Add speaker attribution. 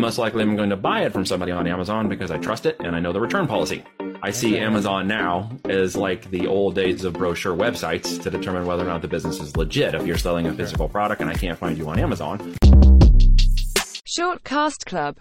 Speaker 1: Most likely, I'm going to buy it from somebody on Amazon because I trust it and I know the return policy. I see Amazon now as like the old days of brochure websites to determine whether or not the business is legit. If you're selling a physical product and I can't find you on Amazon,
Speaker 2: Shortcast Club